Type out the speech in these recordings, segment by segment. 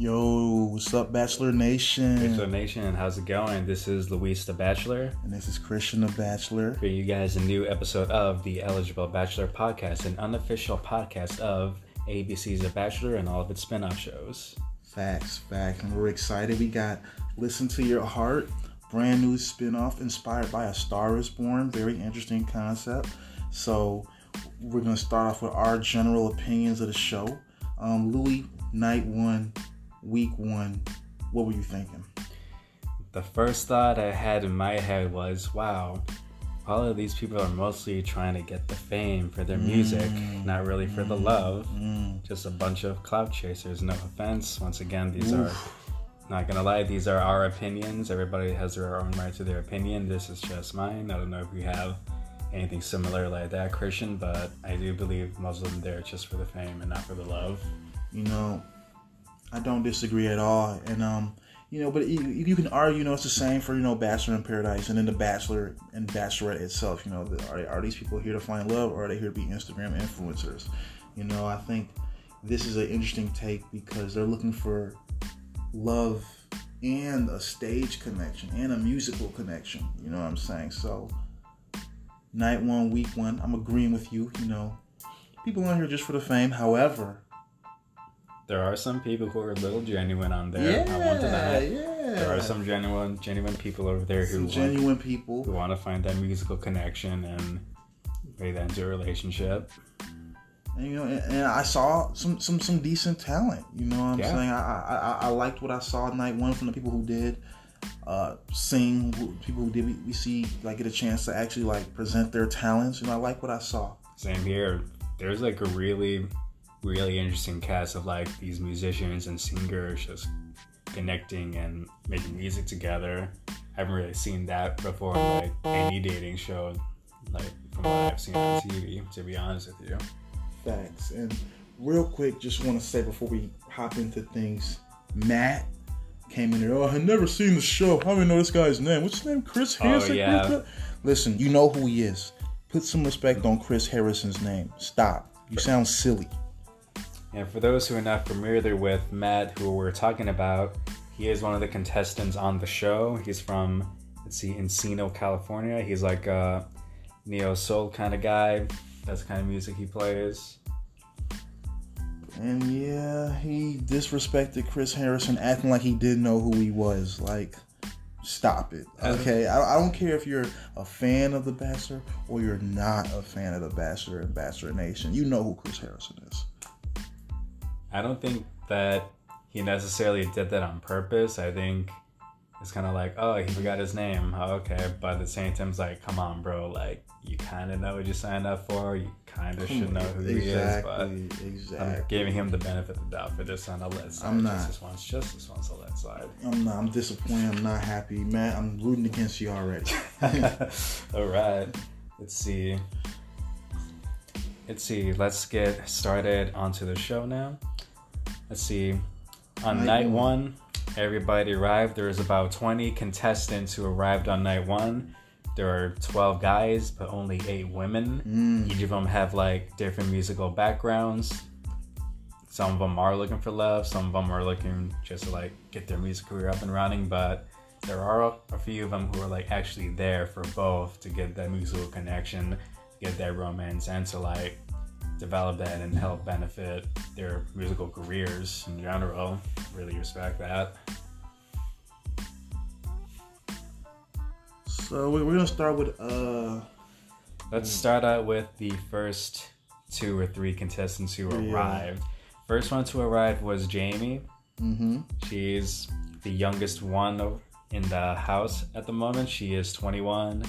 Yo, what's up, Bachelor Nation? Bachelor Nation, how's it going? This is Luis the Bachelor. And this is Christian the Bachelor. For you guys, a new episode of the Eligible Bachelor Podcast, an unofficial podcast of ABC's The Bachelor and all of its spin off shows. Facts, facts. And we're excited. We got Listen to Your Heart, brand new spin off inspired by A Star is Born. Very interesting concept. So, we're going to start off with our general opinions of the show. Um, Luis, night one, week one, what were you thinking? The first thought I had in my head was, wow, all of these people are mostly trying to get the fame for their music, mm, not really for mm, the love. Mm. Just a bunch of clout chasers. No offense. Once again, these Oof. are not gonna lie, these are our opinions. Everybody has their own right to their opinion. This is just mine. I don't know if you have anything similar like that, Christian, but I do believe most of them there just for the fame and not for the love. You know, I don't disagree at all. And um, you know, but you, you can argue, you know, it's the same for you know Bachelor in Paradise and then the Bachelor and Bachelorette itself. You know, are are these people here to find love or are they here to be Instagram influencers? You know, I think this is an interesting take because they're looking for love and a stage connection and a musical connection. You know what I'm saying? So night one, week one, I'm agreeing with you. You know, people on here just for the fame. However, there are some people who are a little genuine on there. Yeah, I want to that. Yeah. There are some genuine, genuine people over there who some genuine want, people who want to find that musical connection and make that into a relationship. And, you know, and, and, I saw some some some decent talent. You know what I'm yeah. saying? I, I I liked what I saw night one from the people who did uh, sing, people who did we, we see like get a chance to actually like present their talents. You know, I like what I saw. Same here. There's like a really really interesting cast of like these musicians and singers just connecting and making music together. I haven't really seen that before in like any dating show, like from what I've seen on TV. To be honest with you. Thanks. And real quick, just want to say before we hop into things, Matt came in there. Oh, I had never seen the show. I don't even know this guy's name. What's his name? Chris oh, Harrison. Oh, yeah. Listen, you know who he is. Put some respect on Chris Harrison's name. Stop. You sound silly. And for those who are not familiar with Matt, who we're talking about, he is one of the contestants on the show. He's from, let's see, Encino, California. He's like a neo soul kind of guy. That's the kind of music he plays. And yeah, he disrespected Chris Harrison, acting like he didn't know who he was. Like, stop it. Uh-huh. Okay, I, I, don't care if you're a fan of The Bachelor or you're not a fan of The Bachelor and Bachelor Nation. You know who Chris Harrison is. I don't think that he necessarily did that on purpose. I think it's kind of like, oh, he forgot his name. Oh, okay, but at the same time, it's like, come on, bro. Like, you kind of know what you signed up for. You kind of should hmm, know who exactly, he is. But exactly. I'm giving him the benefit of the doubt for this on the side. I'm not. Just this one's just this one's the let side. I'm not. I'm disappointed. I'm not happy, man. I'm rooting against you already. All right. Let's see. Let's see. Let's get started onto the show now let's see. On night, night one, everybody arrived. There was about 20 contestants who arrived on night one. There are 12 guys, but only eight women. Mm. Each of them have like different musical backgrounds. Some of them are looking for love. Some of them are looking just to like get their music career up and running. But there are a few of them who are like actually there for both to get that musical connection, get that romance, and to like develop that and help benefit their musical careers in general. Really respect that. So we're gonna start with uh. Let's start out with the first two or three contestants who yeah. arrived. First one to arrive was Jamie. Mm-hmm. She's the youngest one in the house at the moment. She is 21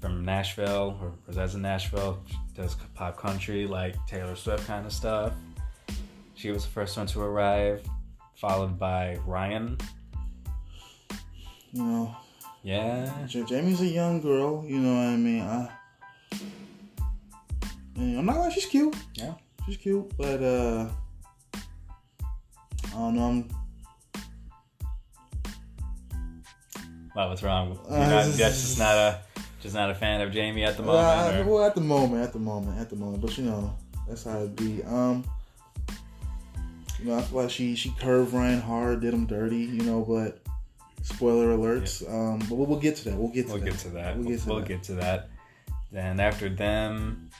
from Nashville or resides in Nashville, does pop country like Taylor Swift kind of stuff. She was the first one to arrive, followed by Ryan. You know. Yeah. Jamie's a young girl. You know what I mean. I, I'm not like she's cute. Yeah. She's cute, but uh, I don't know. I'm. Wow, what's wrong? Uh, not, that's just not a just not a fan of Jamie at the moment. Uh, well, at the moment, at the moment, at the moment. But you know, that's how it be. Um, You know, I feel like she she curved Ryan hard, did him dirty. You know, but spoiler alerts. Um, but we'll, we'll get to that. We'll get to that. We'll that. get to that. We'll We'll, get to we'll that. get to that. Then after them,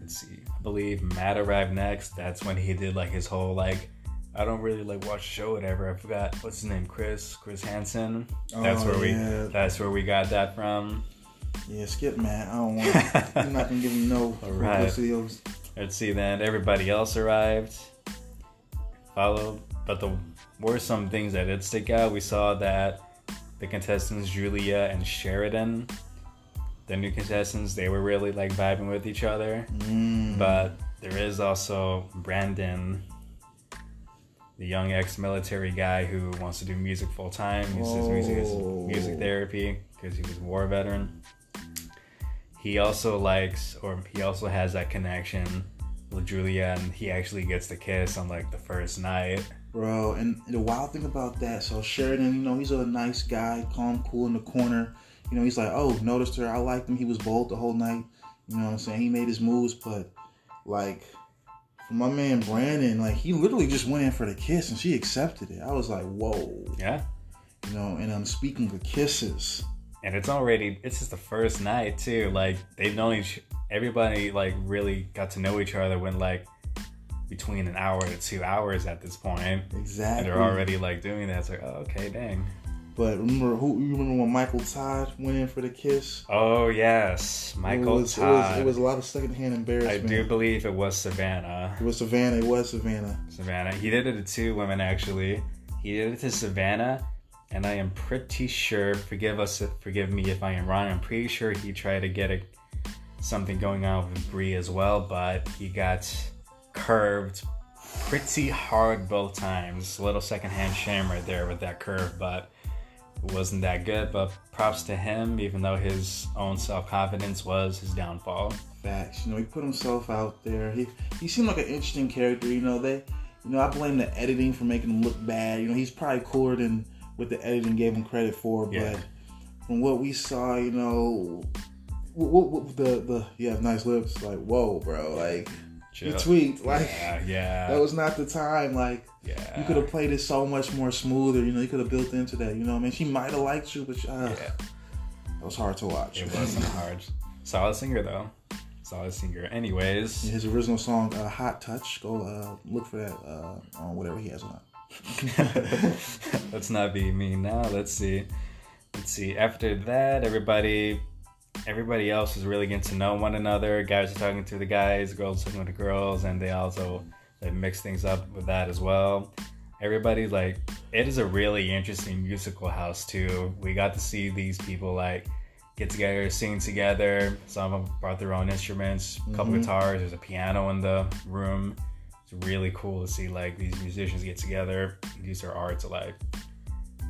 let's see. I believe Matt arrived next. That's when he did like his whole like. I don't really like watch the show, whatever. I forgot what's his name, Chris, Chris Hansen. That's Oh, where we. yeah. That's where we got that from. Yeah, skip Matt. I don't want. I'm not gonna give him no right. publicity. Let's see. Then everybody else arrived. Followed, but the were some things that did stick out. We saw that the contestants Julia and Sheridan, the new contestants, they were really like vibing with each other. Mm. But there is also Brandon, the young ex-military guy who wants to do music full time. Uses music as Oh. music therapy because he was a war veteran. He also likes, or he also has that connection with Julia, and he actually gets the kiss on like the first night. Bro, and the wild thing about that, so Sheridan, you know, he's a nice guy, calm, cool in the corner. You know, he's like, oh, noticed her. I liked him. He was bold the whole night. You know what I'm saying? He made his moves, but like, for my man Brandon, like, he literally just went in for the kiss and she accepted it. I was like, whoa. Yeah, You know, and I'm speaking of kisses. And it's already it's just the first night too. Like they've known each everybody like really got to know each other when like between an hour to two hours at this point. Exactly. And they're already like doing that. It's like, oh, okay, dang. But remember who? You remember when Michael Todd went in for the kiss? Oh yes, Michael it was, Todd. It was, it was a lot of secondhand embarrassment. I do believe it was Savannah. It was Savannah. It was Savannah. Savannah. He did it to two women actually. He did it to Savannah, and I am pretty sure. Forgive us, forgive me if I am wrong. I'm pretty sure he tried to get a, something going on with Bri as well, but he got curved pretty hard both times. Little secondhand shame right there with that curve, but it wasn't that good. But props to him, even though his own self confidence was his downfall. Facts. You know, he put himself out there. He he seemed like an interesting character. You know, they, you know, I blame the editing for making him look bad. You know, he's probably cooler than what the editing gave him credit for. Yeah. But from what we saw, you know, what, what, the the you have nice lips. Like, whoa, bro. Like, you Chill. tweaked. Like, yeah, yeah, that was not the time. Like. yeah. You could have played it so much more smoother, you know. You could have built into that, you know. what I mean, she might have liked you, but uh, Yeah. that was hard to watch. It wasn't hard. Solid singer though. Solid singer. Anyways, His original song, uh, "Hot Touch." Go uh, look for that uh, on whatever he has on. let's not be mean now. Let's see. Let's see. After that, everybody, everybody else is really getting to know one another. Guys are talking to the guys, girls talking to the girls, and they also they mix things up with that as well. Everybody like it is a really interesting musical house too. We got to see these people like get together, sing together. Some of them brought their own instruments, a couple Mhm. guitars. There's a piano in the room. It's really cool to see like these musicians get together, use their art to like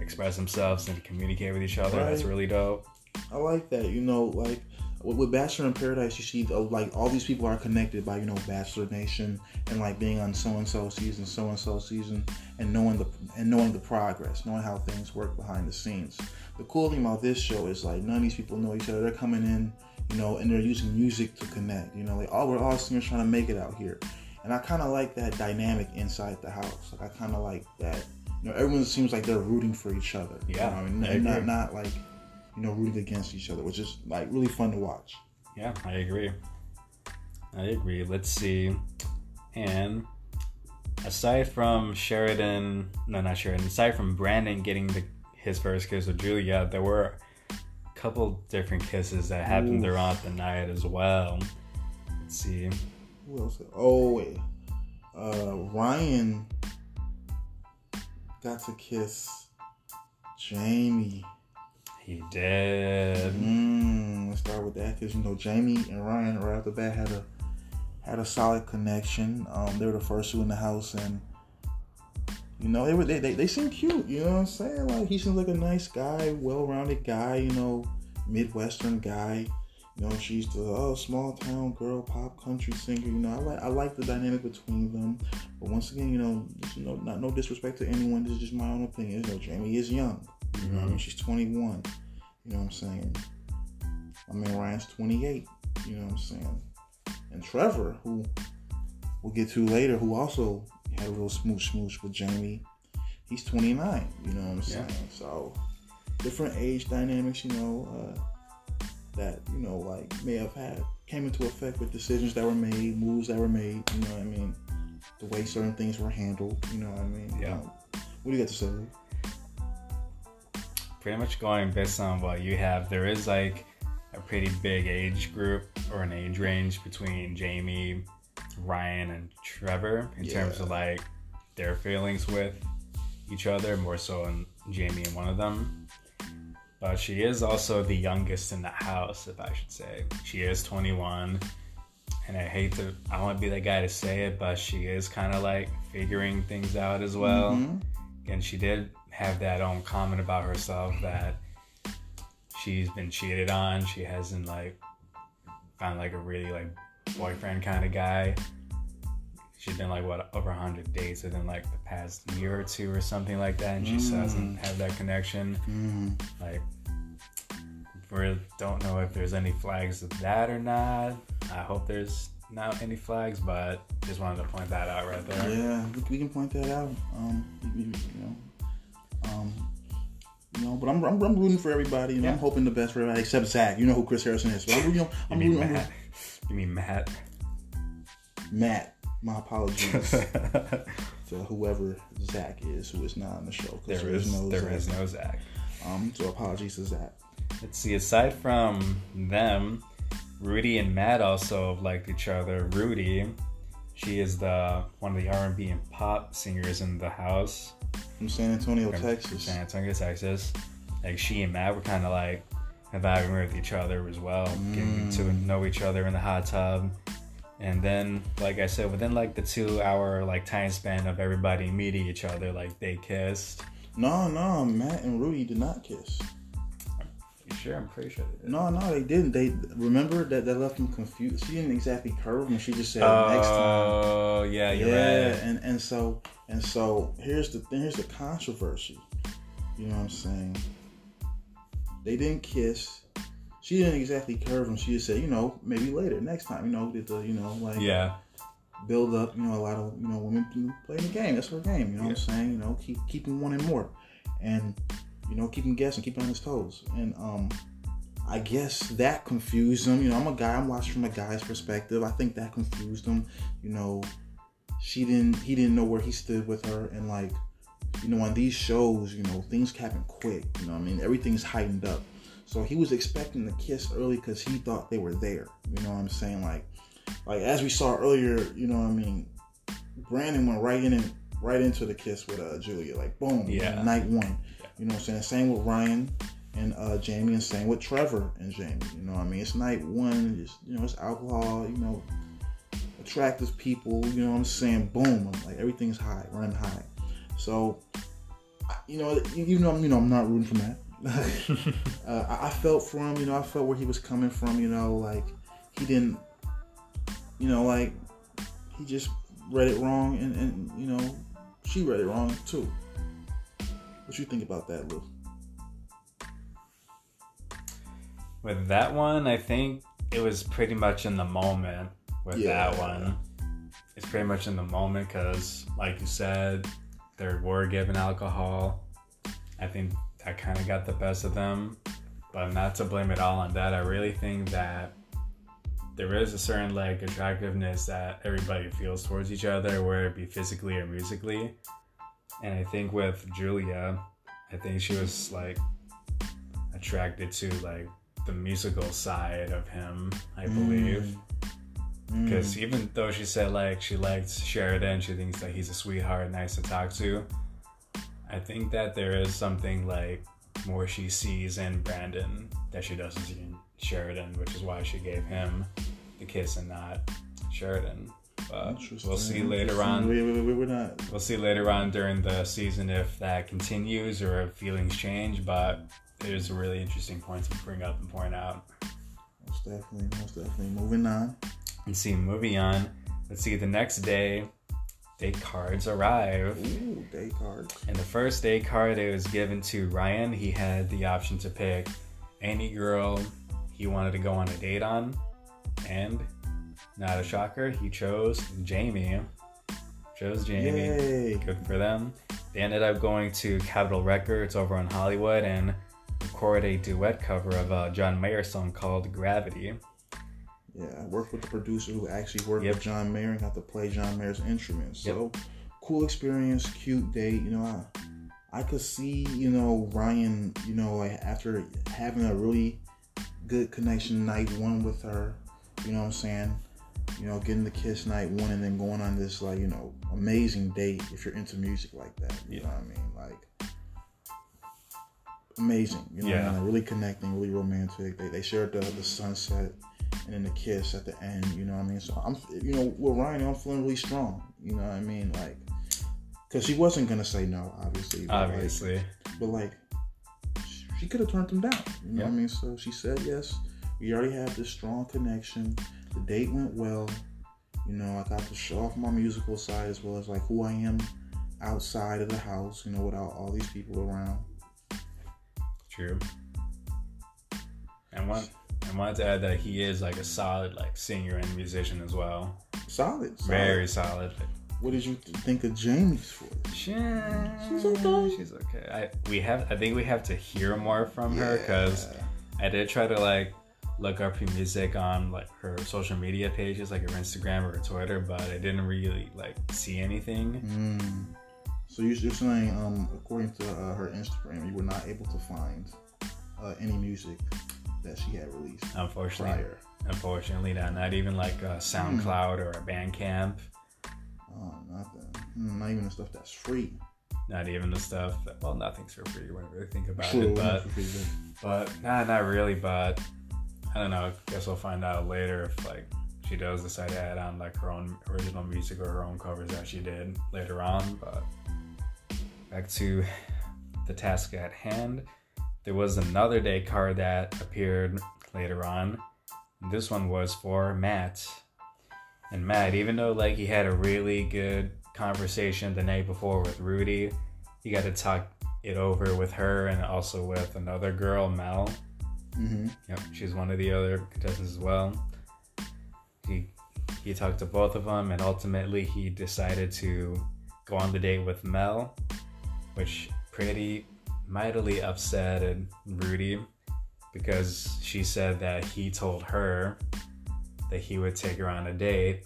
express themselves and communicate with each other. That's really dope. I like that. You know, like with, with Bachelor in Paradise, you see uh, like all these people are connected by you know Bachelor Nation and like being on so and so season, so and so season, and knowing the and knowing the progress, knowing how things work behind the scenes. The cool thing about this show is like none of these people know each other. They're coming in, you know, and they're using music to connect. You know, like oh, we're all singers trying to make it out here, and I kind of like that dynamic inside the house. Like I kind of like that. You know, everyone seems like they're rooting for each other. you Yeah, know what I mean, and not not like you know, rooting against each other, which is like really fun to watch. Yeah, I agree. I agree. Let's see. And aside from Sheridan, no, not Sheridan. Aside from Brandon getting the, his first kiss with Julia, there were a couple different kisses that happened Oof. throughout the night as well. Let's see. Who else? Oh wait, uh, Ryan got to kiss Jamie. He did. Mm, let's start with that because you know Jamie and Ryan right off the bat had a had a solid connection. Um, they were the first two in the house, and you know they were they they, they seem cute. You know what I'm saying? Like he seems like a nice guy, well-rounded guy. You know, Midwestern guy. You know, she's the oh small town girl, pop country singer. You know, I like I like the dynamic between them. But once again, you know, know, not no disrespect to anyone. This is just my own opinion. You know, Jamie is young. You know, what I mean, she's 21. You know what I'm saying? I mean, Ryan's 28. You know what I'm saying? And Trevor, who we'll get to later, who also had a little smooch smooch with Jamie. He's 29. You know what I'm Yeah. saying? So different age dynamics. You know uh, that you know like may have had came into effect with decisions that were made, moves that were made. You know what I mean? The way certain things were handled. You know what I mean? Yeah. Um, what do you got to say? Pretty much going based on what you have, there is like a pretty big age group or an age range between Jamie, Ryan, and Trevor in terms of like their feelings with each other, more so in Jamie and one of them. But she is also the youngest in the house, if I should say. She is 21. And I hate to, I want to be that guy to say it, but she is kind of like figuring things out as well Mhm. and she did have that own comment about herself that she's been cheated on. She hasn't like found like a really like boyfriend kind of guy. She's been like what over hundred dates within like the past year or two or something like that, and she still doesn't have that connection. Mhm. Like, we don't know if there's any flags of that or not. I hope there's not any flags, but just wanted to point that out right there. Yeah, we, can point that out. Um, you know, um, you know, but I'm, I'm, I'm rooting for everybody, and Yeah. I'm hoping the best for everybody except Zach. You know who Chris Harrison is. But I'm, you know, I'm mean rooting, I'm Matt? You mean Matt? Matt. My apologies to whoever Zach is, who is not on the show. There is no there Zach. is no Zach. Um, so apologies to Zach. Let's see. Aside from them, Rudi and Matt also liked each other. Rudi, she is the one of the R and B and pop singers in the house From San Antonio, from Texas. San Antonio, Texas. Like she and Matt were kind of like vibing with each other as well, getting to know each other in the hot tub. And then, like I said, within like the two-hour like time span of everybody meeting each other, like they kissed. No, no, Matt and Rudi did not kiss. You sure? I'm pretty sure. They did. No, no, they didn't. They remember that that left them confused. She didn't exactly curve him. She just said oh, next time. Oh, yeah, you're yeah, right. and and so and so here's the thing. Here's the controversy. You know what I'm saying? They didn't kiss. She didn't exactly curve him. She just said, you know, maybe later, next time. You know, did the you know like Yeah, build up. You know, a lot of you know women do play the game. That's her game. You know what I'm saying? You know, keep keep him wanting more, and you know keep him guessing, keep him on his toes. And um, I guess that confused him. You know, I'm a guy. I'm watching from a guy's perspective. I think that confused him. You know, she didn't. He didn't know where he stood with her, and like, you know, on these shows, you know, things happen quick. You know, what I mean, everything's heightened up. So he was expecting the kiss early because he thought they were there. You know what I'm saying? Like, like as we saw earlier, you know what I mean. Brandon went right in and right into the kiss with uh, Julia, like boom, Yeah. night one. You know what I'm saying? Same with Ryan and uh, Jamie, and same with Trevor and Jamie. You know what I mean? It's night one. It's, you know, it's alcohol. You know, attractive people. You know what I'm saying? Boom, like everything's high, running high. So, you know, you, you know, you know, I'm not rooting for Matt. uh, I, I felt for him. You know, I felt where he was coming from. You know, like he didn't. You know, like he just read it wrong, and and you know, she read it wrong too. What you think about that, Lou? With that one, I think it was pretty much in the moment with Yeah. that one. It's pretty much in the moment because, like you said, they were given alcohol. I think that kind of got the best of them. But not to blame it all on that, I really think that there is a certain like attractiveness that everybody feels towards each other, whether it be physically or musically. And I think with Julia, I think she was like attracted to like the musical side of him, I believe. Mm. Because even though she said like she liked Sheridan, she thinks that he's a sweetheart, nice to talk to. I think that there is something like more she sees in Brandon that she doesn't see in Sheridan, which is why she gave him the kiss and not Sheridan. But we'll see later on. We, we, we, we're not. We'll see later on during the season if that continues or if feelings change. But it is a really interesting point to bring up and point out. Most definitely, most definitely. Moving on. And see, moving on. Let's see. The next day, date cards arrive. Ooh, day cards. And the first date card it was given to Ryan. He had the option to pick any girl he wanted to go on a date on, and not a shocker, he chose Jamie. chose Jamie. Yay. Good for them. They ended up going to Capitol Records over in Hollywood and recorded a duet cover of a John Mayer song called Gravity. Yeah, I worked with the producer who actually worked Yep. with John Mayer and got to play John Mayer's instruments. So cool experience, cute date. You know, I I could see you know Ryan. You know, like after having a really good connection night one with her. You know what I'm saying? You know, getting the kiss night one and then going on this like you know amazing date if you're into music like that. You Yeah. know what I mean? Like amazing. You know, what I Yeah. mean? Like, uh, really connecting, really romantic. They, they shared the, the sunset and then the kiss at the end. You know what I mean? So I'm, you know, with Ryan, I'm feeling really strong. You know what I mean? Like, because she wasn't gonna say no, obviously. but, like- Obviously. but like, she could have turned him down. You know what I mean? So she said yes. We already have this strong connection. The date went well. You know, I got to show off my musical side as well as like who I am outside of the house. You know, without all these people around. True. And one I wanted to add that he is like a solid like singer and musician as well. Solid. solid. Very solid. What did you th- think of Jamie's voice? She, She's okay. She's okay. I we have I think we have to hear more from her because I did try to like look up her music on like her social media pages, like her Instagram or her Twitter, but I didn't really like see anything. Mm. So you- you're saying, um, according to uh, her Instagram, you were not able to find uh, any music that she had released Unfortunately, prior. unfortunately, not not even like a SoundCloud or a Bandcamp. Oh, nothing. Mm, not even the stuff that's free. Not even the stuff. That, well, nothing's for free when you really think about True, it, but free, but- but nah, not really. But I don't know. I guess we'll find out later if like she does decide to add on like her own original music or her own covers that she did later on. But back to the task at hand. There was another day card that appeared later on. This one was for Matt. And Matt, even though like he had a really good conversation the night before with Rudi, he got to talk it over with her and also with another girl, Mel. Mhm. Yep, she's one of the other contestants as well. He he talked to both of them, and ultimately he decided to go on the date with Mel, which pretty mightily upset at Rudi because she said that he told her that he would take her on a date.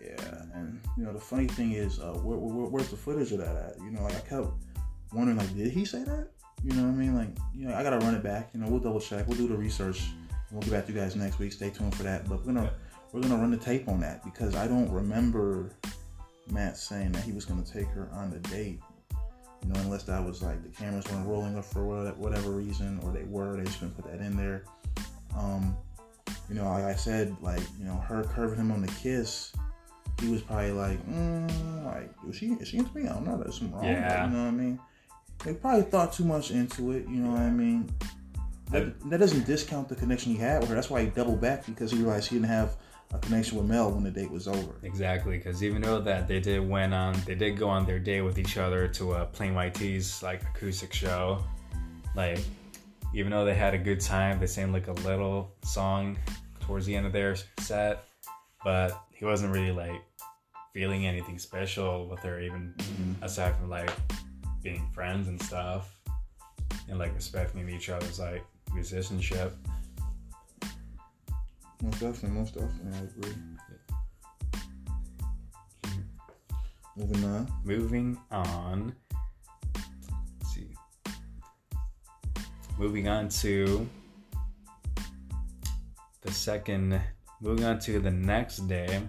Yeah, and you know the funny thing is, uh, where, where, where's the footage of that at? You know, like I kept wondering, like, did he say that? You know what I mean? Like, you know, I gotta run it back. You know, we'll double check. We'll do the research. And we'll get back to you guys next week. Stay tuned for that. But we're gonna we're gonna run the tape on that because I don't remember Matt saying that he was gonna take her on the date. You know, unless that was like the cameras weren't rolling up for whatever reason, or they were, they just gonna put that in there. Um, you know, like I said, like you know, her curving him on the kiss, he was probably like, mm, like, is she is she into me? I don't know. There's something wrong. Yeah. You know what I mean? They probably thought too much into it. You know what I mean? That, that doesn't discount the connection he had with her. That's why he doubled back because he realized he didn't have a connection with Mel when the date was over. Exactly, because even though that they did went on, they did go on their date with each other to a Plain White T's like acoustic show. Like, even though they had a good time, they sang like a little song towards the end of their set, but he wasn't really like feeling anything special with her, even mm-hmm. aside from like being friends and stuff, and like respecting each other's like musicianship. Most definitely, most definitely, I agree. Moving on. moving on. Let's see. Moving on to the second. Moving on to the next day.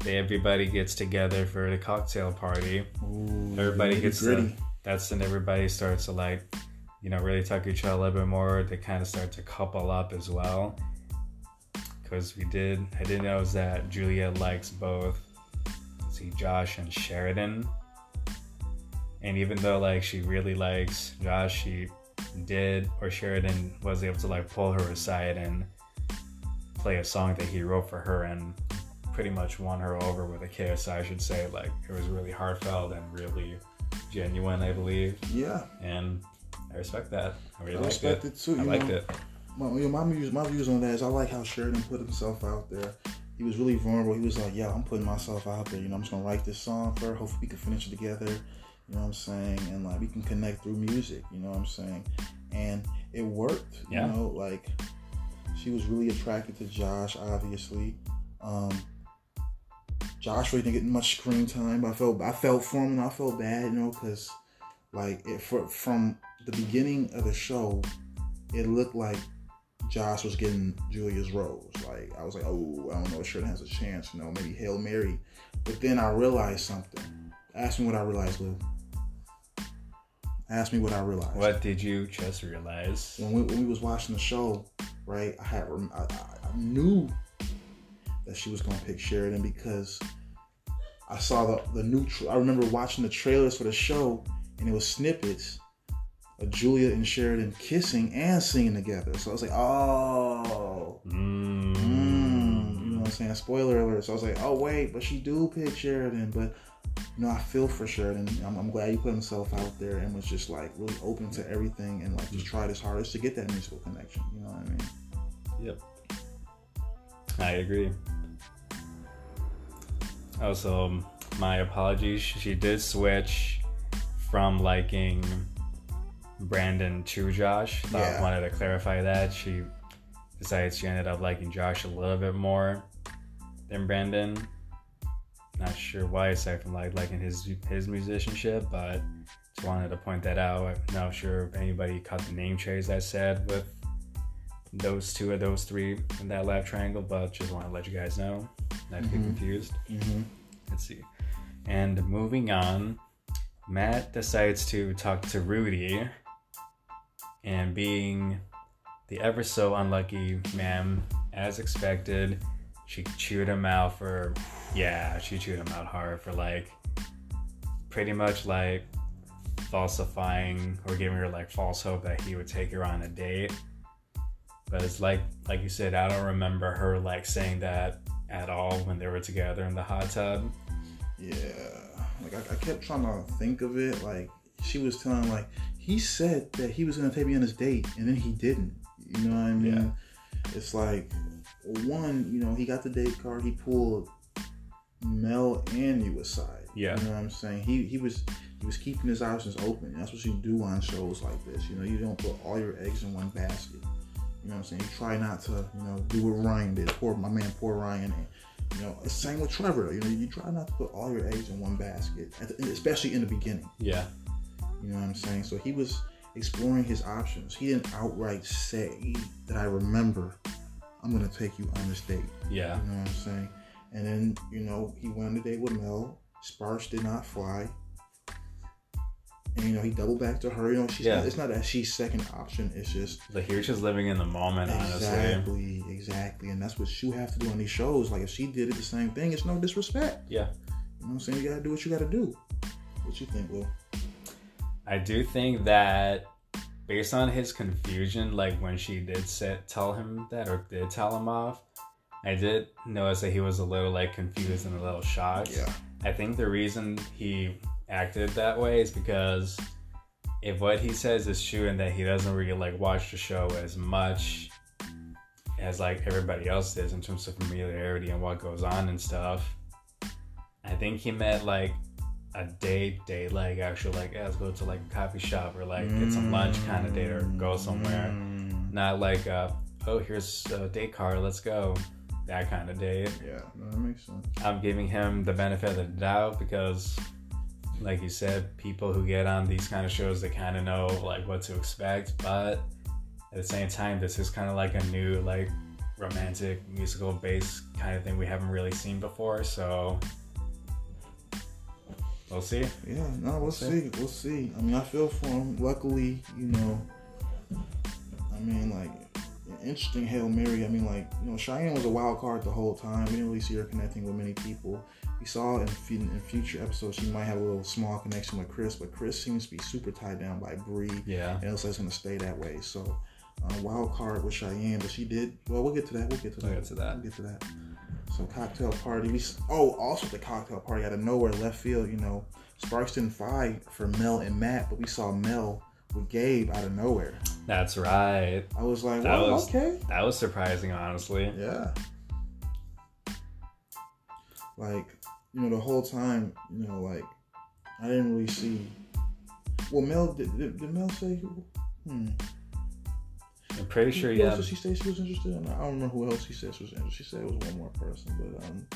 Day everybody gets together for the cocktail party. Ooh, Everybody gets to, that's when everybody starts to like, you know, really talk to each other a little bit more. They kind of start to couple up as well. Because we did, I didn't know that Julia likes both, see, Josh and Sheridan. And even though like she really likes Josh, she did, or Sheridan was able to like pull her aside and play a song that he wrote for her and pretty much won her over with a kiss, I should say. Like it was really heartfelt and really genuine, I believe. Yeah, And I respect that. I really I liked respect it. it too. I liked know. it. My, you know, my views, my views on that is I like how Sheridan put himself out there. he was really vulnerable. He was like, yeah, I'm putting myself out there. You know, I'm just gonna write this song for her. Hopefully, we can finish it together. You know what I'm saying? And like, we can connect through music. You know what I'm saying? And it worked. Yeah. You know, like she was really attracted to Josh. Obviously, um, Josh really didn't get much screen time. But I felt I felt for him and I felt bad. You know, because like it for, from the beginning of the show, it looked like Josh was getting Julia's rose. Like I was like, oh, I don't know if Sheridan has a chance, you know, maybe Hail Mary. But then I realized something. Ask me what I realized, Lou. Ask me what I realized. What did you just realize? When we, when we was watching the show, right? I had I, I, knew that she was gonna pick Sheridan because I saw the the new. Tra- I remember watching the trailers for the show, and it was snippets Julia and Sheridan kissing and singing together. So I was like, oh, Mm. mm, you know what I'm saying? Spoiler alert. So I was like, oh wait, but she do pick Sheridan, but. You know, I feel for Sheridan. I'm, I'm glad he put himself out there and was just like really open to everything and like just tried his hardest to get that musical connection. You know what I mean? Yep. I agree. Also, um, my apologies. She did switch from liking Brandon to Josh. Thought Yeah. wanted to clarify that. She decided she ended up liking Josh a little bit more than Brandon. Not sure why, aside from like liking his his musicianship, but just wanted to point that out. I'm not sure if anybody caught the name change I said with those two or those three in that left triangle, but just want to let you guys know. Not to get confused. Mm-hmm. Let's see. And moving on, Matt decides to talk to Rudi, and being the ever so unlucky man, as expected, she chewed him out for, yeah, she chewed him out hard for like, pretty much like falsifying or giving her like false hope that he would take her on a date. But it's like, like you said, I don't remember her like saying that at all when they were together in the hot tub. Yeah, like I, I kept trying to think of it. Like she was telling, like he said that he was gonna take me on this date, and then he didn't. You know what I mean? Yeah. It's like one, you know, he got the date card. He pulled Mel and you aside. Yeah. you know what I'm saying? He he was he was keeping his options open. That's what you do on shows like this. You know, you don't put all your eggs in one basket. You know what I'm saying? You try not to, you know, do what Ryan did. Poor my man, poor Ryan. And, you know, same with Trevor. You know, you try not to put all your eggs in one basket, the- especially in the beginning. Yeah. You know what I'm saying? So he was exploring his options. He didn't outright say that I remember I'm gonna take you on this date. Yeah. You know what I'm saying? And then, you know, he went on a date with Mel. Sparks did not fly. And you know, he doubled back to her. You know, she's Yeah. not, it's not that she's second option, it's just Like he was just living in the moment, honestly. Exactly, exactly. And that's what you have to do on these shows. Like if she did it the same thing, it's no disrespect. Yeah. You know what I'm saying? You gotta do what you gotta do. What you think, Will? I do think that based on his confusion, like when she did set, tell him that or did tell him off, I did notice that he was a little like confused and a little shocked. Yeah. I think the reason he acted that way is because if what he says is true and that he doesn't really like watch the show as much as like everybody else does in terms of familiarity and what goes on and stuff, I think he meant like a date date, like actually like yeah, let's go to like a coffee shop or like get some lunch kind of date or go somewhere. Mm, Not like uh oh here's a date card, let's go. That kind of date. Yeah, that makes sense. I'm giving him the benefit of the doubt because, like you said, people who get on these kind of shows they kind of know like what to expect. But at the same time, this is kind of like a new like romantic musical based kind of thing we haven't really seen before. So we'll see. Yeah, no, we'll see. We'll see. I mean, I feel for him. Luckily, you know, I mean, like, an interesting Hail Mary. I mean, like, you know, Cheyenne was a wild card the whole time. We didn't really see her connecting with many people. We saw in, in future episodes she might have a little small connection with Chris, but Chris seems to be super tied down by Bri. Yeah. And it looks like it's going to stay that way. So, uh, wild card with Cheyenne, but she did. Well, we'll get to that. We'll get to that. We'll get to that. We'll get to that. So, cocktail party. We oh, also the cocktail party out of nowhere, left field. You know, Sparks didn't fight for Mel and Matt, but we saw Mel with Gabe out of nowhere. That's right. I was like, That well, was- okay. That was surprising, honestly. Yeah. like you know the whole time you know like I didn't really see. Well, Mel did, did, did Mel say? Hmm. I'm pretty sure, Who yeah. else did she say she was interested in? I don't remember who else she said she was interested. She said it was one more person, but um,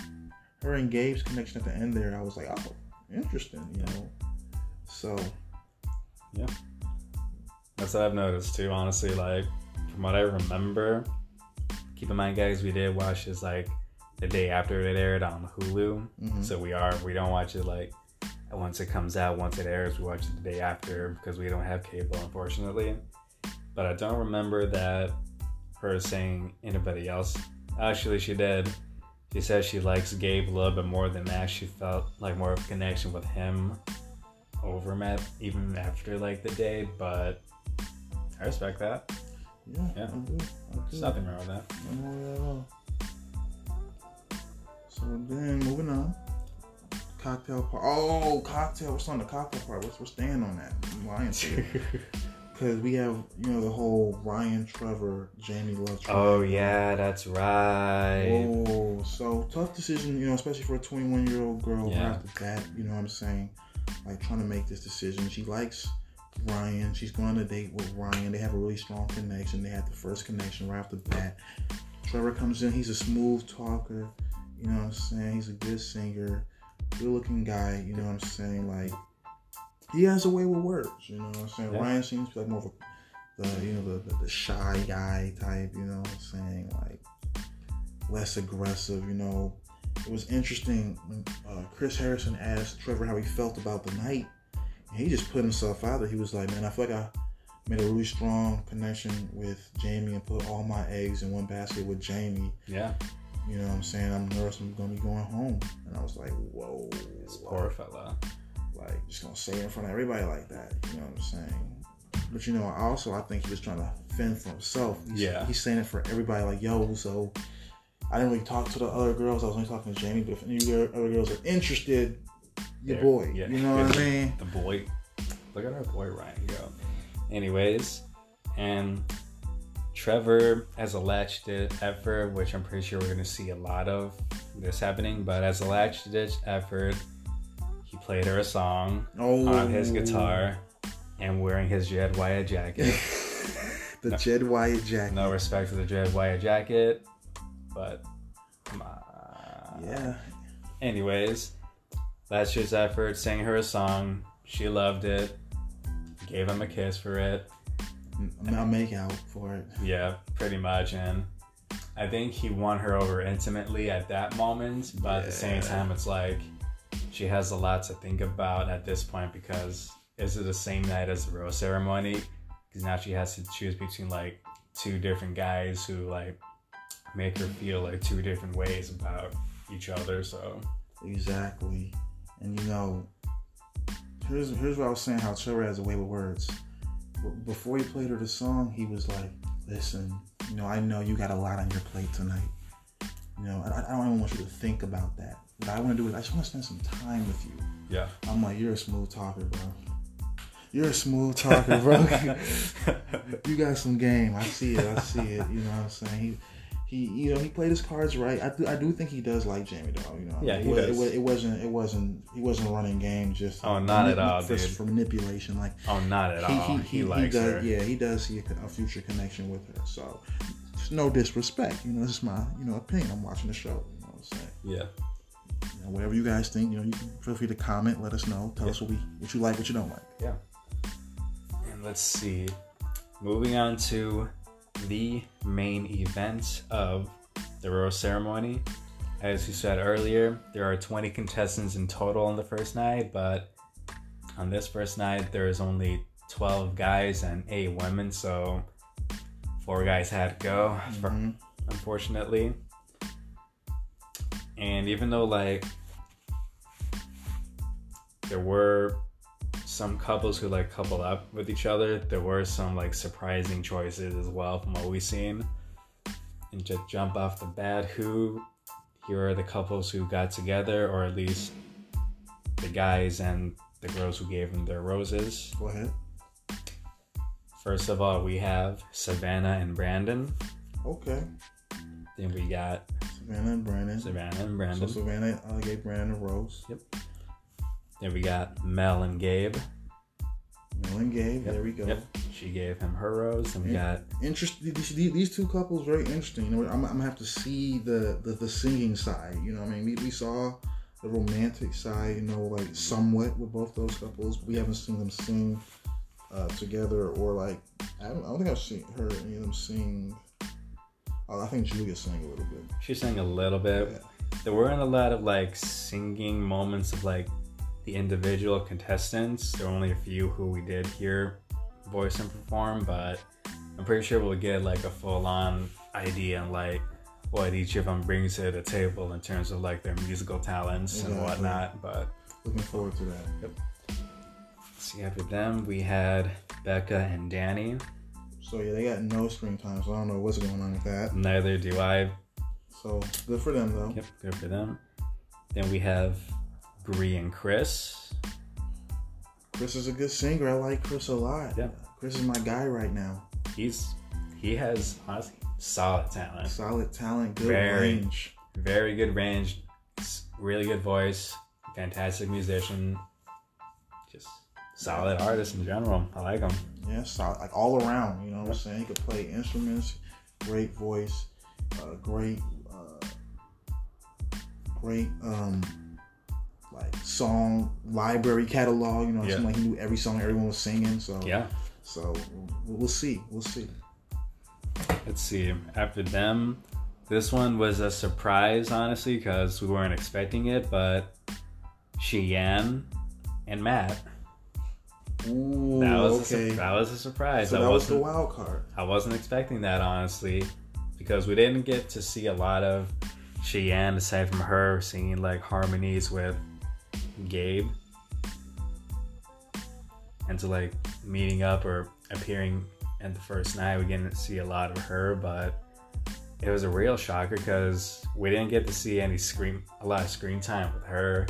her and Gabe's connection at the end there, I was like, oh, interesting, you know. So yeah, That's what I've noticed too, honestly. Like, from what I remember, keep in mind, guys, we did watch this like the day after it aired on Hulu. mhm. So we are, we don't watch it like once it comes out, once it airs, we watch it the day after because we don't have cable, unfortunately. But I don't remember that her saying anybody else. Actually, she did. She said she likes Gabe a little bit more than that. She felt like more of a connection with him over Matt, even after like the date. But I respect that. yeah, Yeah. I do. I do. There's nothing wrong with that. No. So then moving on. Cocktail part. Oh, cocktail. What's on the cocktail part? What's we're staying on that? Ryan Because we have, you know, the whole Ryan, Trevor, Jamie Love. Trevor. oh yeah, that's right. Oh, so tough decision, you know, especially for a 21 year old girl Yeah. right the bat. You know what I'm saying? Like trying to make this decision. She likes Ryan. She's going on a date with Ryan. They have a really strong connection. They had the first connection right off the bat. Trevor comes in. He's a smooth talker. You know what I'm saying? He's a good singer, good looking guy. You know what I'm saying? Like he has a way with words. You know what I'm saying? Yeah. Ryan seems like more of a the you know the, the, the shy guy type. You know what I'm saying? Like less aggressive. You know, it was interesting when uh, Chris Harrison asked Trevor how he felt about the night. And he just put himself out there. He was like, "Man, I feel like I made a really strong connection with Jamie and put all my eggs in one basket with Jamie." Yeah, You know what I'm saying? I'm nervous. I'm gonna be going home, and I was like, "Whoa!" this poor fella. Like just gonna say it in front of everybody like that. You know what I'm saying? But you know, I also I think he was trying to fend for himself. He's, Yeah. he's saying it for everybody. Like, yo, so I didn't really talk to the other girls. I was only talking to Jamie. But if any other girls are interested, your boy. yeah. You know what I mean? The boy. Look at our boy Ryan go. Anyways, and Trevor has a latch ditch effort, which I'm pretty sure we're gonna see a lot of this happening. But as a latch ditch effort, played her a song Oh, on his oh. guitar and wearing his Jed Wyatt jacket. the Jed Wyatt jacket. no respect for the Jed Wyatt jacket, but come on. Yeah. Anyways, that's his effort. Sang her a song. She loved it. Gave him a kiss for it. I'll make out for it. Yeah, pretty much. And I think he won her over intimately at that moment. But at the same time, it's like she has a lot to think about at this point because is it the same night as the rose ceremony? Because now she has to choose between like two different guys who like make her feel like two different ways about each other. So Exactly. And you know, here's here's what I was saying. How Trevor has a way with words. Before he played her the song, he was like, "Listen, you know, I know you got a lot on your plate tonight. You know, I, I don't even want you to think about that. What I want to do is I just want to spend some time with you." yeah. I'm like, "You're a smooth talker, bro. You're a smooth talker, bro. you got some game. I see it. I see it. You know what I'm saying? He, he, you know, he played his cards right. I do, I do think he does like Jamie though. You know, Yeah, it, he wa- does. It, it wasn't, it wasn't, he wasn't running game just. Oh, not at all, for, dude. for manipulation. Like Oh, not at all. He, likes does, her. Yeah, he does see a, a future connection with her. So, no disrespect. You know, this is my, you know, opinion. I'm watching the show. You know what I'm saying? Yeah. You know, whatever you guys think, you know, you can feel free to comment. Let us know. Tell us what we, what you like, what you don't like. Yeah. And let's see. Moving on to the main event of the rose ceremony. As you said earlier, there are 20 contestants in total on the first night, but on this first night, there is only 12 guys and 8 women, so four guys had to go, for- Mhm. unfortunately. And even though, like, there were some couples who like couple up with each other. There were some like surprising choices as well from what we've seen. And to jump off the bat, who here are the couples who got together, or at least the guys and the girls who gave them their roses. Go ahead. First of all, we have Savannah and Brandon. Okay. Then we got Savannah and Brandon. Savannah and Brandon. So Savannah uh, gave Brandon a rose. Yep. Then we got Mel and Gabe. Mel and Gabe. Yep, There we go. Yep. She gave him her rose, and we got Interesting. These, two couples very interesting. You know, I'm, I'm gonna have to see the, the the singing side. You know, what I mean, we, we saw the romantic side. You know, like somewhat with both those couples. We haven't seen them sing uh, together, or like I don't, I don't think I've seen heard any of them sing. Oh, I think Julia sang a little bit. she sang a little bit. Yeah. There weren't a lot of like singing moments of like the individual contestants. There were only a few who we did hear voice and perform, but I'm pretty sure we'll get like a full on idea on like what each of them brings to the table in terms of like their musical talents and whatnot. But Looking forward to that. Yep. See, after them, we had Becca and Danny. So yeah, they got no screen time, so I don't know what's going on with that. Neither do I. So good for them though. Yep, good for them. Then we have Bri and Chris. Chris is a good singer. I like Chris a lot. Yeah. Chris is my guy right now. He's he has honestly solid talent. Solid talent, good Very. range. very good range, really good voice, fantastic musician, solid artist in general. I like him. Yeah, solid, like all around. You know what I'm saying? He could play instruments, great voice, uh, great, uh, great, um, like song library catalog. You know, Yeah. like he knew every song everyone was singing. So Yeah. So we'll, we'll see. We'll see. Let's see. After them, this one was a surprise, honestly, because we weren't expecting it. But Cheyenne and Matt. Ooh, That was a, okay. sur- that was a surprise. so that was the wild card. I wasn't expecting that honestly, because we didn't get to see a lot of Cheyenne aside from her singing like harmonies with Gabe. And to like meeting up or appearing at the first night, we didn't see a lot of her, but it was a real shocker because we didn't get to see any screen, a lot of screen time with her,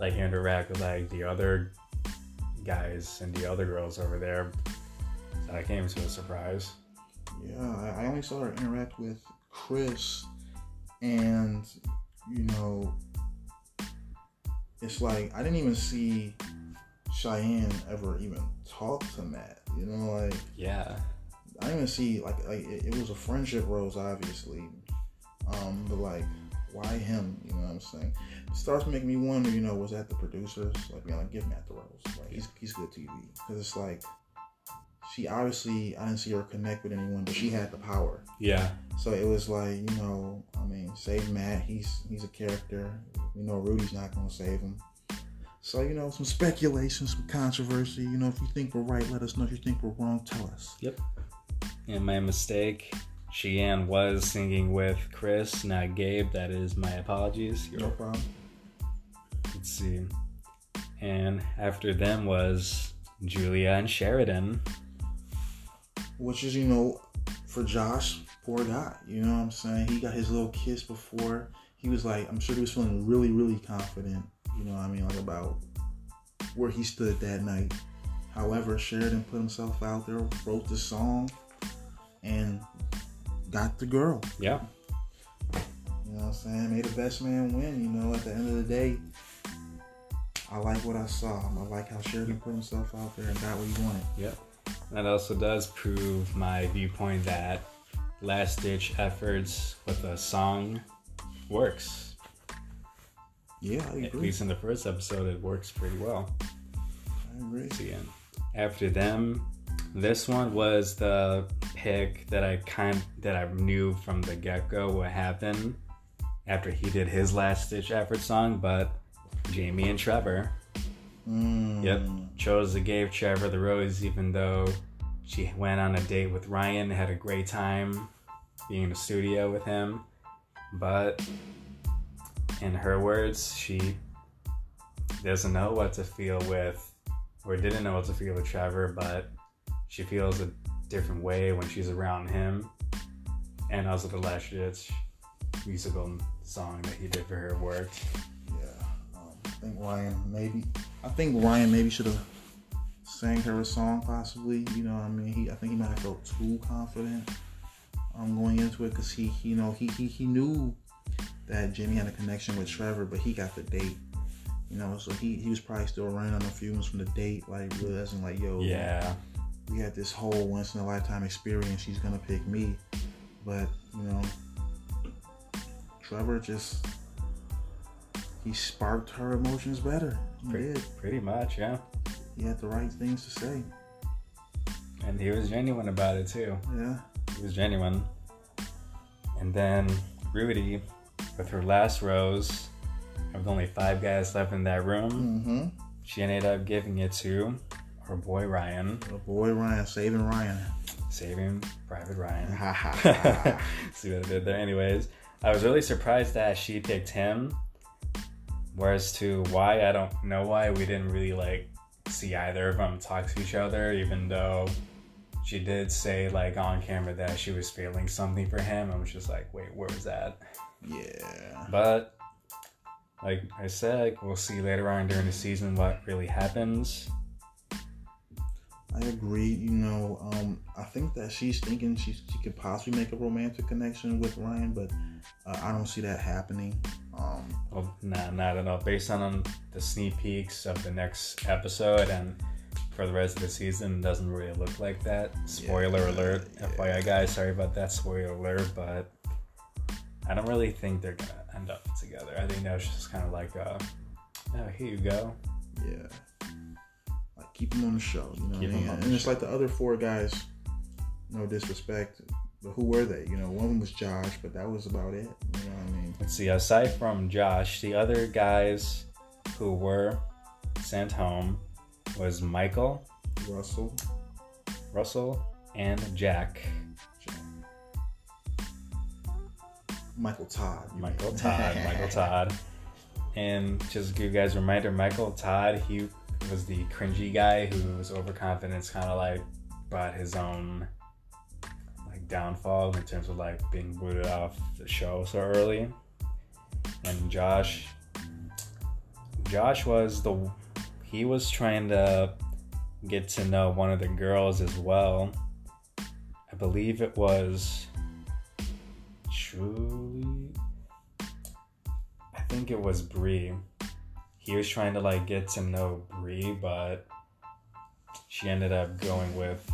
like interact with like the other guys and the other girls over there. So that came to a surprise. Yeah, I, I only saw her interact with Chris, and you know, it's like I didn't even see Cheyenne ever even talk to Matt. You know, like Yeah. I didn't even see like like it, it was a friendship rose, obviously, um, but like why him? You know what I'm saying? It starts making me wonder. You know, was that the producers like being like give Matt the roles. Like he's he's good TV because it's like. She obviously, I didn't see her connect with anyone, but she had the power. Yeah. So it was like, you know, I mean, save Matt. He's he's a character. You know, Rudi's not gonna save him. So you know, some speculation, some controversy. You know, if you think we're right, let us know. If you think we're wrong, tell us. Yep. And my mistake, Cheyenne was singing with Chris, not Gabe. That is my apologies. No problem. Let's see. And after them was Julia and Sheridan. Which is, you know, for Josh, poor guy. You know what I'm saying? He got his little kiss before. He was like, I'm sure he was feeling really, really confident. You know what I mean? Like about where he stood that night. However, Sheridan put himself out there, wrote the song, and got the girl. Yeah. You know what I'm saying? Made the best man win. You know, at the end of the day, I like what I saw. I like how Sheridan put himself out there and got what he wanted. Yep. That also does prove my viewpoint that last ditch efforts with a song works. Yeah, I At least in the first episode, it works pretty well. I agree. See, and after them, this one was the pick that I kind that I knew from the get go what happened after he did his last ditch effort song, but Jamie and Trevor. Mm. Yep. Chose to give Trevor the rose even though she went on a date with Ryan, had a great time being in the studio with him. But in her words, she doesn't know what to feel with or didn't know what to feel with Trevor, but she feels a different way when she's around him. And also the last ditch musical song that he did for her worked. Yeah. Um, I think Ryan maybe. I think Ryan maybe should have sang her a song possibly. You know what I mean? He. I think he might have felt too confident. Um, going into it because he, he, you know, he, he he knew that Jamie had a connection with Trevor, but he got the date. You know, so he, he was probably still running on the fumes from the date, like realizing like, yo, Yeah. We had this whole once in a lifetime experience. She's gonna pick me, but you know, Trevor just he sparked her emotions better. He Pretty, did. pretty much, yeah. He had the right things to say. And he was genuine about it too. Yeah. He was genuine. And then Rudi, with her last rose, with only five guys left in that room, Mm-hmm. she ended up giving it to her boy Ryan, The boy Ryan saving Ryan. saving Private Ryan. See what I did there? Anyways, I was really surprised that she picked him. Whereas to why, I don't know why we didn't really like see either of them talk to each other, even though she did say like on camera that she was feeling something for him. I was just like, wait, where was that? yeah. But like I said, we'll see later on during the season what really happens. I agree. You know, um, I think that she's thinking she she could possibly make a romantic connection with Ryan, but uh, I don't see that happening. Um, Well, nah, not at all. Based on the sneak peeks of the next episode and for the rest of the season, it doesn't really look like that. Spoiler Yeah, alert, yeah. FYI, guys. Sorry about that. Spoiler alert, but I don't really think they're gonna end up together. I think that was just kind of like, uh, oh, here you go. yeah. Keep them on the show. You know, Keep what I mean? and it's like the other four guys. No disrespect, but who were they? You know, one of them was Josh, but that was about it. You know what I mean? Let's see. Aside from Josh, the other guys who were sent home was Michael, Russell. Russell, and Jack. Michael Todd. Michael mean. Todd. Michael Todd. And just to give you guys a reminder, Michael Todd, he was the cringy guy who was overconfident, kind of like brought his own like downfall in terms of like being booted off the show so early. And Josh, Josh was the he was trying to get to know one of the girls as well. I believe it was truly I think it was Bri. He was trying to like get to know Bri, but she ended up going with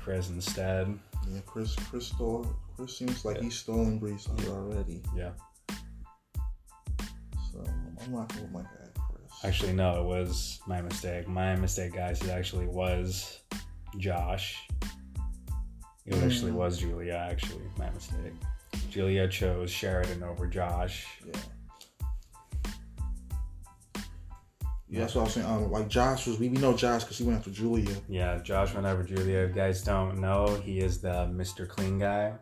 Chris instead. Yeah, Chris. Chris stole. Chris seems like he's stolen Bri's already. Yeah. So I'm not going with my guy, Chris. Actually, no, it was my mistake. My mistake, guys. It actually was Josh. It actually Mm. was Julia. Actually, my mistake. Julia chose Sheridan over Josh. Yeah. Yeah, that's what I was saying. Um, like Josh was, we, we know Josh because he went after Julia. Yeah, Josh went after Julia. If you guys don't know, he is the Mr. Clean guy.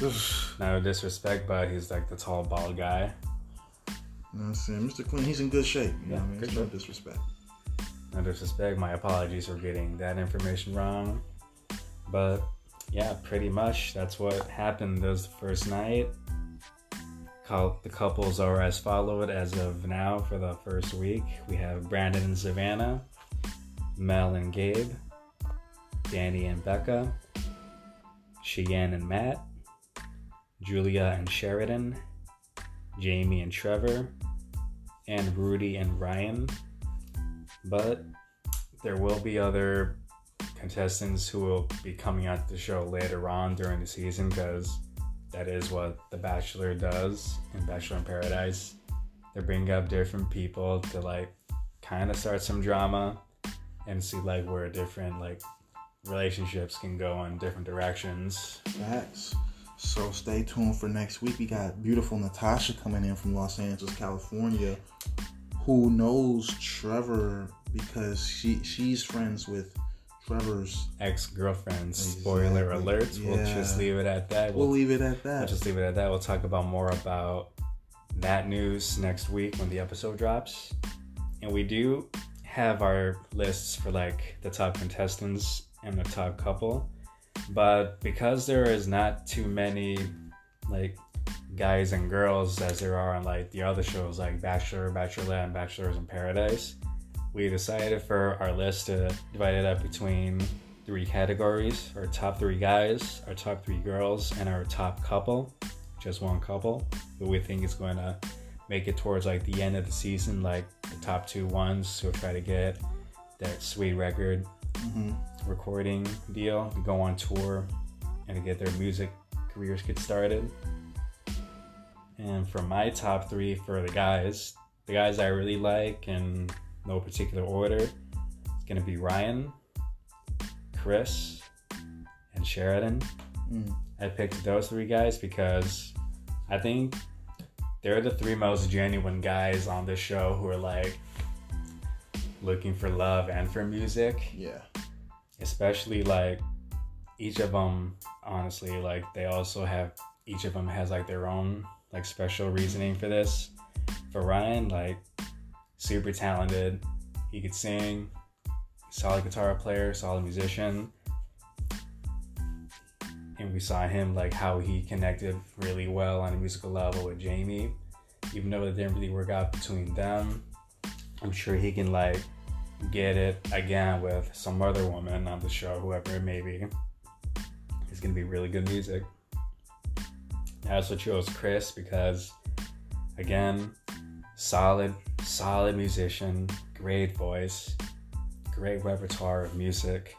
No disrespect, but he's like the tall, bald guy. know what I'm saying? Mr. Clean, he's in good shape. You know Yeah, what I mean? It's no disrespect. No disrespect. My apologies for getting that information wrong. But yeah, pretty much that's what happened this first night. The couples are as followed as of now for the first week. We have Brandon and Savannah, Mel and Gabe, Danny and Becca, Cheyenne and Matt, Julia and Sheridan, Jamie and Trevor, and Rudi and Ryan. But there will be other contestants who will be coming out the show later on during the season because that is what The Bachelor does in Bachelor in Paradise. They bring up different people to like kind of start some drama and see like where different like relationships can go in different directions. Facts. So stay tuned for next week. We got beautiful Natasha coming in from Los Angeles, California, who knows Trevor because she she's friends with Trevor's. Ex girlfriends. Spoiler Exactly. alert. We'll just leave it at that. We'll leave it at that. I'll just leave it at that. We'll talk about more about that news next week when the episode drops. And we do have our lists for like the top contestants and the top couple. But because there is not too many like guys and girls as there are on like the other shows like Bachelor, Bachelorette, and Bachelors in Paradise, we decided for our list to divide it up between three categories our top three guys, our top three girls, and our top couple. Just one couple. who we think is going to make it towards like the end of the season, like the top two ones who try to get that sweet record hmm recording deal to go on tour and to get their music careers get started. And for my top three for the guys, the guys I really like in no particular order, it's gonna be Ryan, Chris, and Sheridan. Mm. I picked those three guys because I think they're the three most genuine guys on this show who are like looking for love and for music Yeah. especially like each of them honestly like they also have each of them has like their own like special reasoning for this for ryan like super talented he could sing solid guitar player solid musician and we saw him like how he connected really well on a musical level with jamie even though it didn't really work out between them i'm sure he can like get it again with some other woman on the show, whoever it may be. It's gonna be really good music. I also chose Chris because, again, solid, solid musician, great voice, great repertoire of music.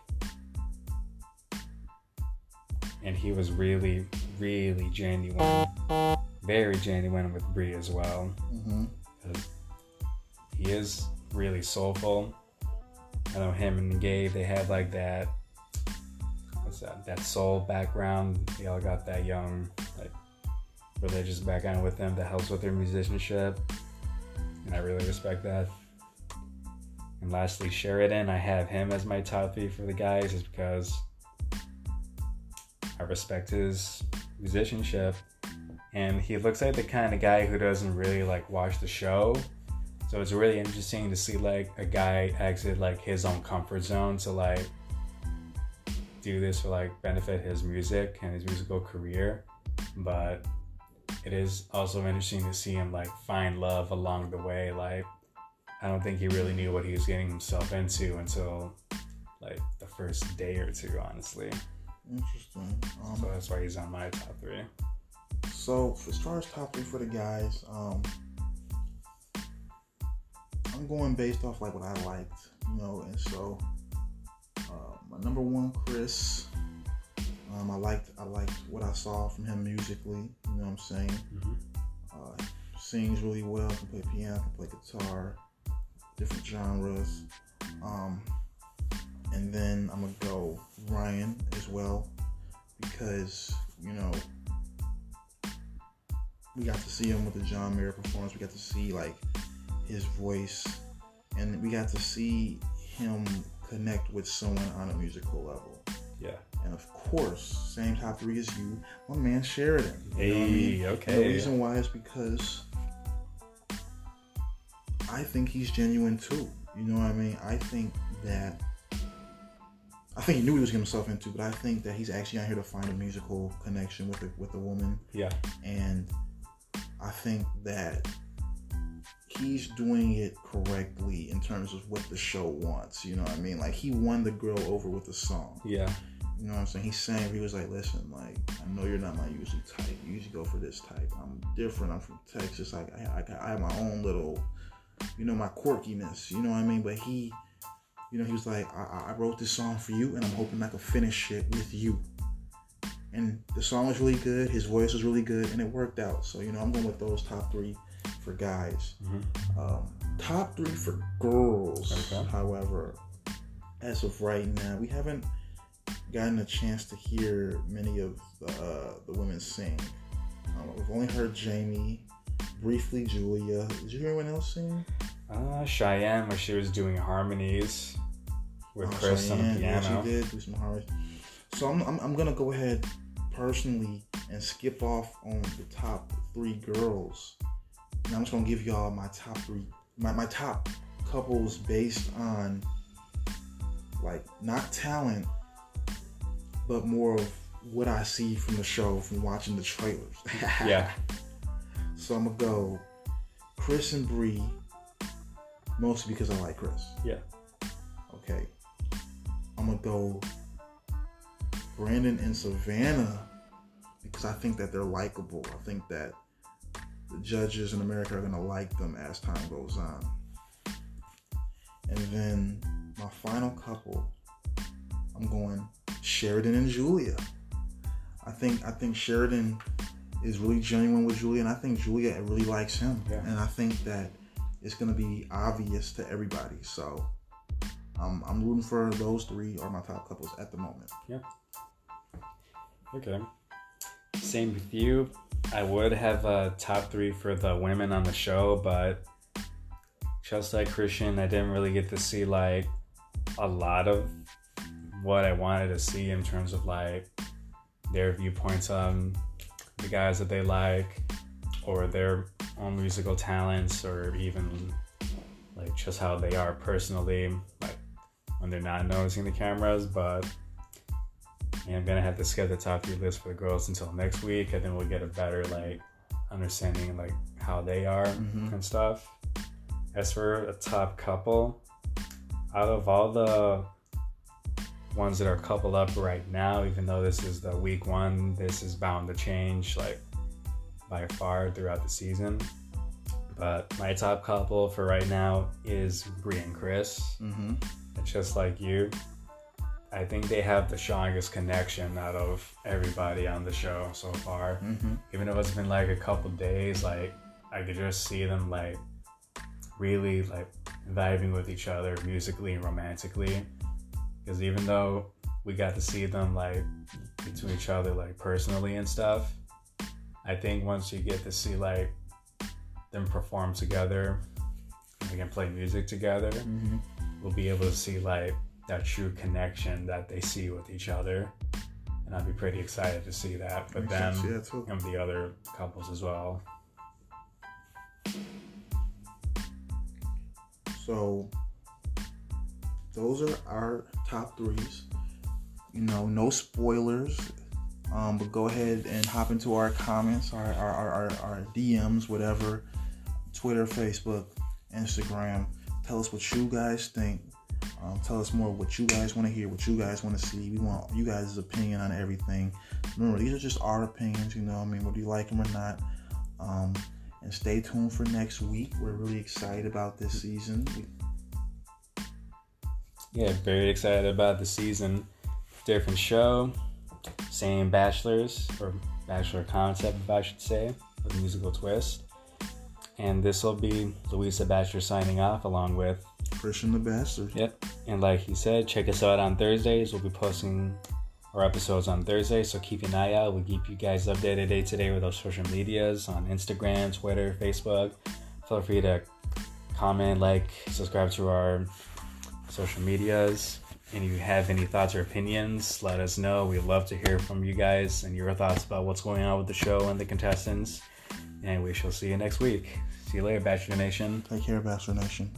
And he was really, really genuine, very genuine with Bri as well. hmm 'cause he is really soulful. I know him and Gabe, they have like that what's that? That soul background. They all got that young like religious background with them that helps with their musicianship. And I really respect that. And lastly, Sheridan, I have him as my top three for the guys is because I respect his musicianship. And he looks like the kind of guy who doesn't really like watch the show. So it's really interesting to see like a guy exit like his own comfort zone to like do this for like benefit his music and his musical career. But it is also interesting to see him like find love along the way. Like I don't think he really knew what he was getting himself into until like the first day or two, honestly. Interesting. Um, So that's why he's on my top three. So as far as top three for the guys, um, I'm going based off like what I liked, you know, and so uh, my number one, Chris. Um, I liked I liked what I saw from him musically. You know what I'm saying? Mhm. Uh, sings really well. Can play piano. Can play guitar. Different genres. Um, and then I'm gonna go Ryan as well because you know we got to see him with the John Mayer performance. We got to see like his voice, and we got to see him connect with someone on a musical level. Yeah. And of course, same top three as you, my man Sheridan. You know what I Hey, mean? okay. And the reason why is because I think he's genuine too. You know what I mean? I think that I think he knew he was getting himself into, but I think that he's actually out here to find a musical connection with a, with a woman Yeah. and I think that he's doing it correctly in terms of what the show wants. You know what I mean? Like he won the girl over with the song. Yeah. You know what I'm saying? He's saying he was like, "Listen, like I know you're not my usual type. You usually go for this type. I'm different. I'm from Texas. Like I, I, I have my own little, you know, my quirkiness. You know what I mean? But he, you know, he was like, I, I wrote this song for you, and I'm hoping I can finish it with you. And the song was really good. His voice was really good, and it worked out. So you know, I'm going with those top three for guys. Mhm. Um, top three for girls, Okay. however, as of right now, we haven't gotten a chance to hear many of the, uh, the women sing. Um, we've only heard Jamie, briefly Julia. Did you hear anyone else sing? Uh, Cheyenne, where she was doing harmonies with Oh, Chris on the Cheyenne, yeah, piano. she did do some harmonies. So I'm, I'm, I'm gonna go ahead personally and skip off on the top three girls. And I'm just gonna give y'all my top three, my, my top couples based on like not talent, but more of what I see from the show from watching the trailers. Yeah. So I'm gonna go Chris and Bri, mostly because I like Chris. Yeah. Okay. I'm gonna go Brandon and Savannah because I think that they're likable. I think that the judges in America are gonna like them as time goes on. And then my final couple, I'm going Sheridan and Julia. I think I think Sheridan is really genuine with Julia, and I think Julia really likes him. Yeah. And I think that it's gonna be obvious to everybody. So um, I'm rooting for those three are my top couples at the moment. Yeah. Okay. Same with you. I would have a top three for the women on the show, but just like Christian, I didn't really get to see like a lot of what I wanted to see in terms of like their viewpoints on the guys that they like or their own musical talents or even like just how they are personally like when they're not noticing the cameras but I'm gonna have to skip the top three list for the girls until next week, and then we'll get a better like understanding like how they are Mhm. and stuff. As for a top couple, out of all the ones that are coupled up right now, even though this is the week one, this is bound to change like by far throughout the season. But my top couple for right now is Bri and Chris. Mm-hmm. It's just like you. I think they have the strongest connection out of everybody on the show so far. Mm-hmm. Even though it's been like a couple days, like I could just see them like really like vibing with each other musically and romantically. Because even though we got to see them like to each other like personally and stuff, I think once you get to see like them perform together, we can play music together Mm-hmm. we'll be able to see like that true connection that they see with each other. And I'd be pretty excited to see that with them Yeah, and the other couples as well. So those are our top threes. You know, no spoilers. Um, but go ahead and hop into our comments, our our, our, our, our DMs, whatever, Twitter, Facebook, Instagram. Tell us what you guys think. Um, tell us more what you guys want to hear, what you guys want to see. We want you guys' opinion on everything. Remember, these are just our opinions. You know, I mean, whether you like them or not. Um, and stay tuned for next week. We're really excited about this season. Yeah, very excited about the season. Different show, same bachelors or bachelor concept, if I should say, with musical twist. And this will be Louisa Bachelor signing off along with Christian the Bastard. Yep. And like he said, check us out on Thursdays. We'll be posting our episodes on Thursday, so keep an eye out. We'll keep you guys updated day to day with our social medias on Instagram, Twitter, Facebook. Feel free to comment, like, subscribe to our social medias. And if you have any thoughts or opinions, let us know. We'd love to hear from you guys and your thoughts about what's going on with the show and the contestants. And we shall see you next week. See you later, Bachelor Nation. Take care, Bastard Nation.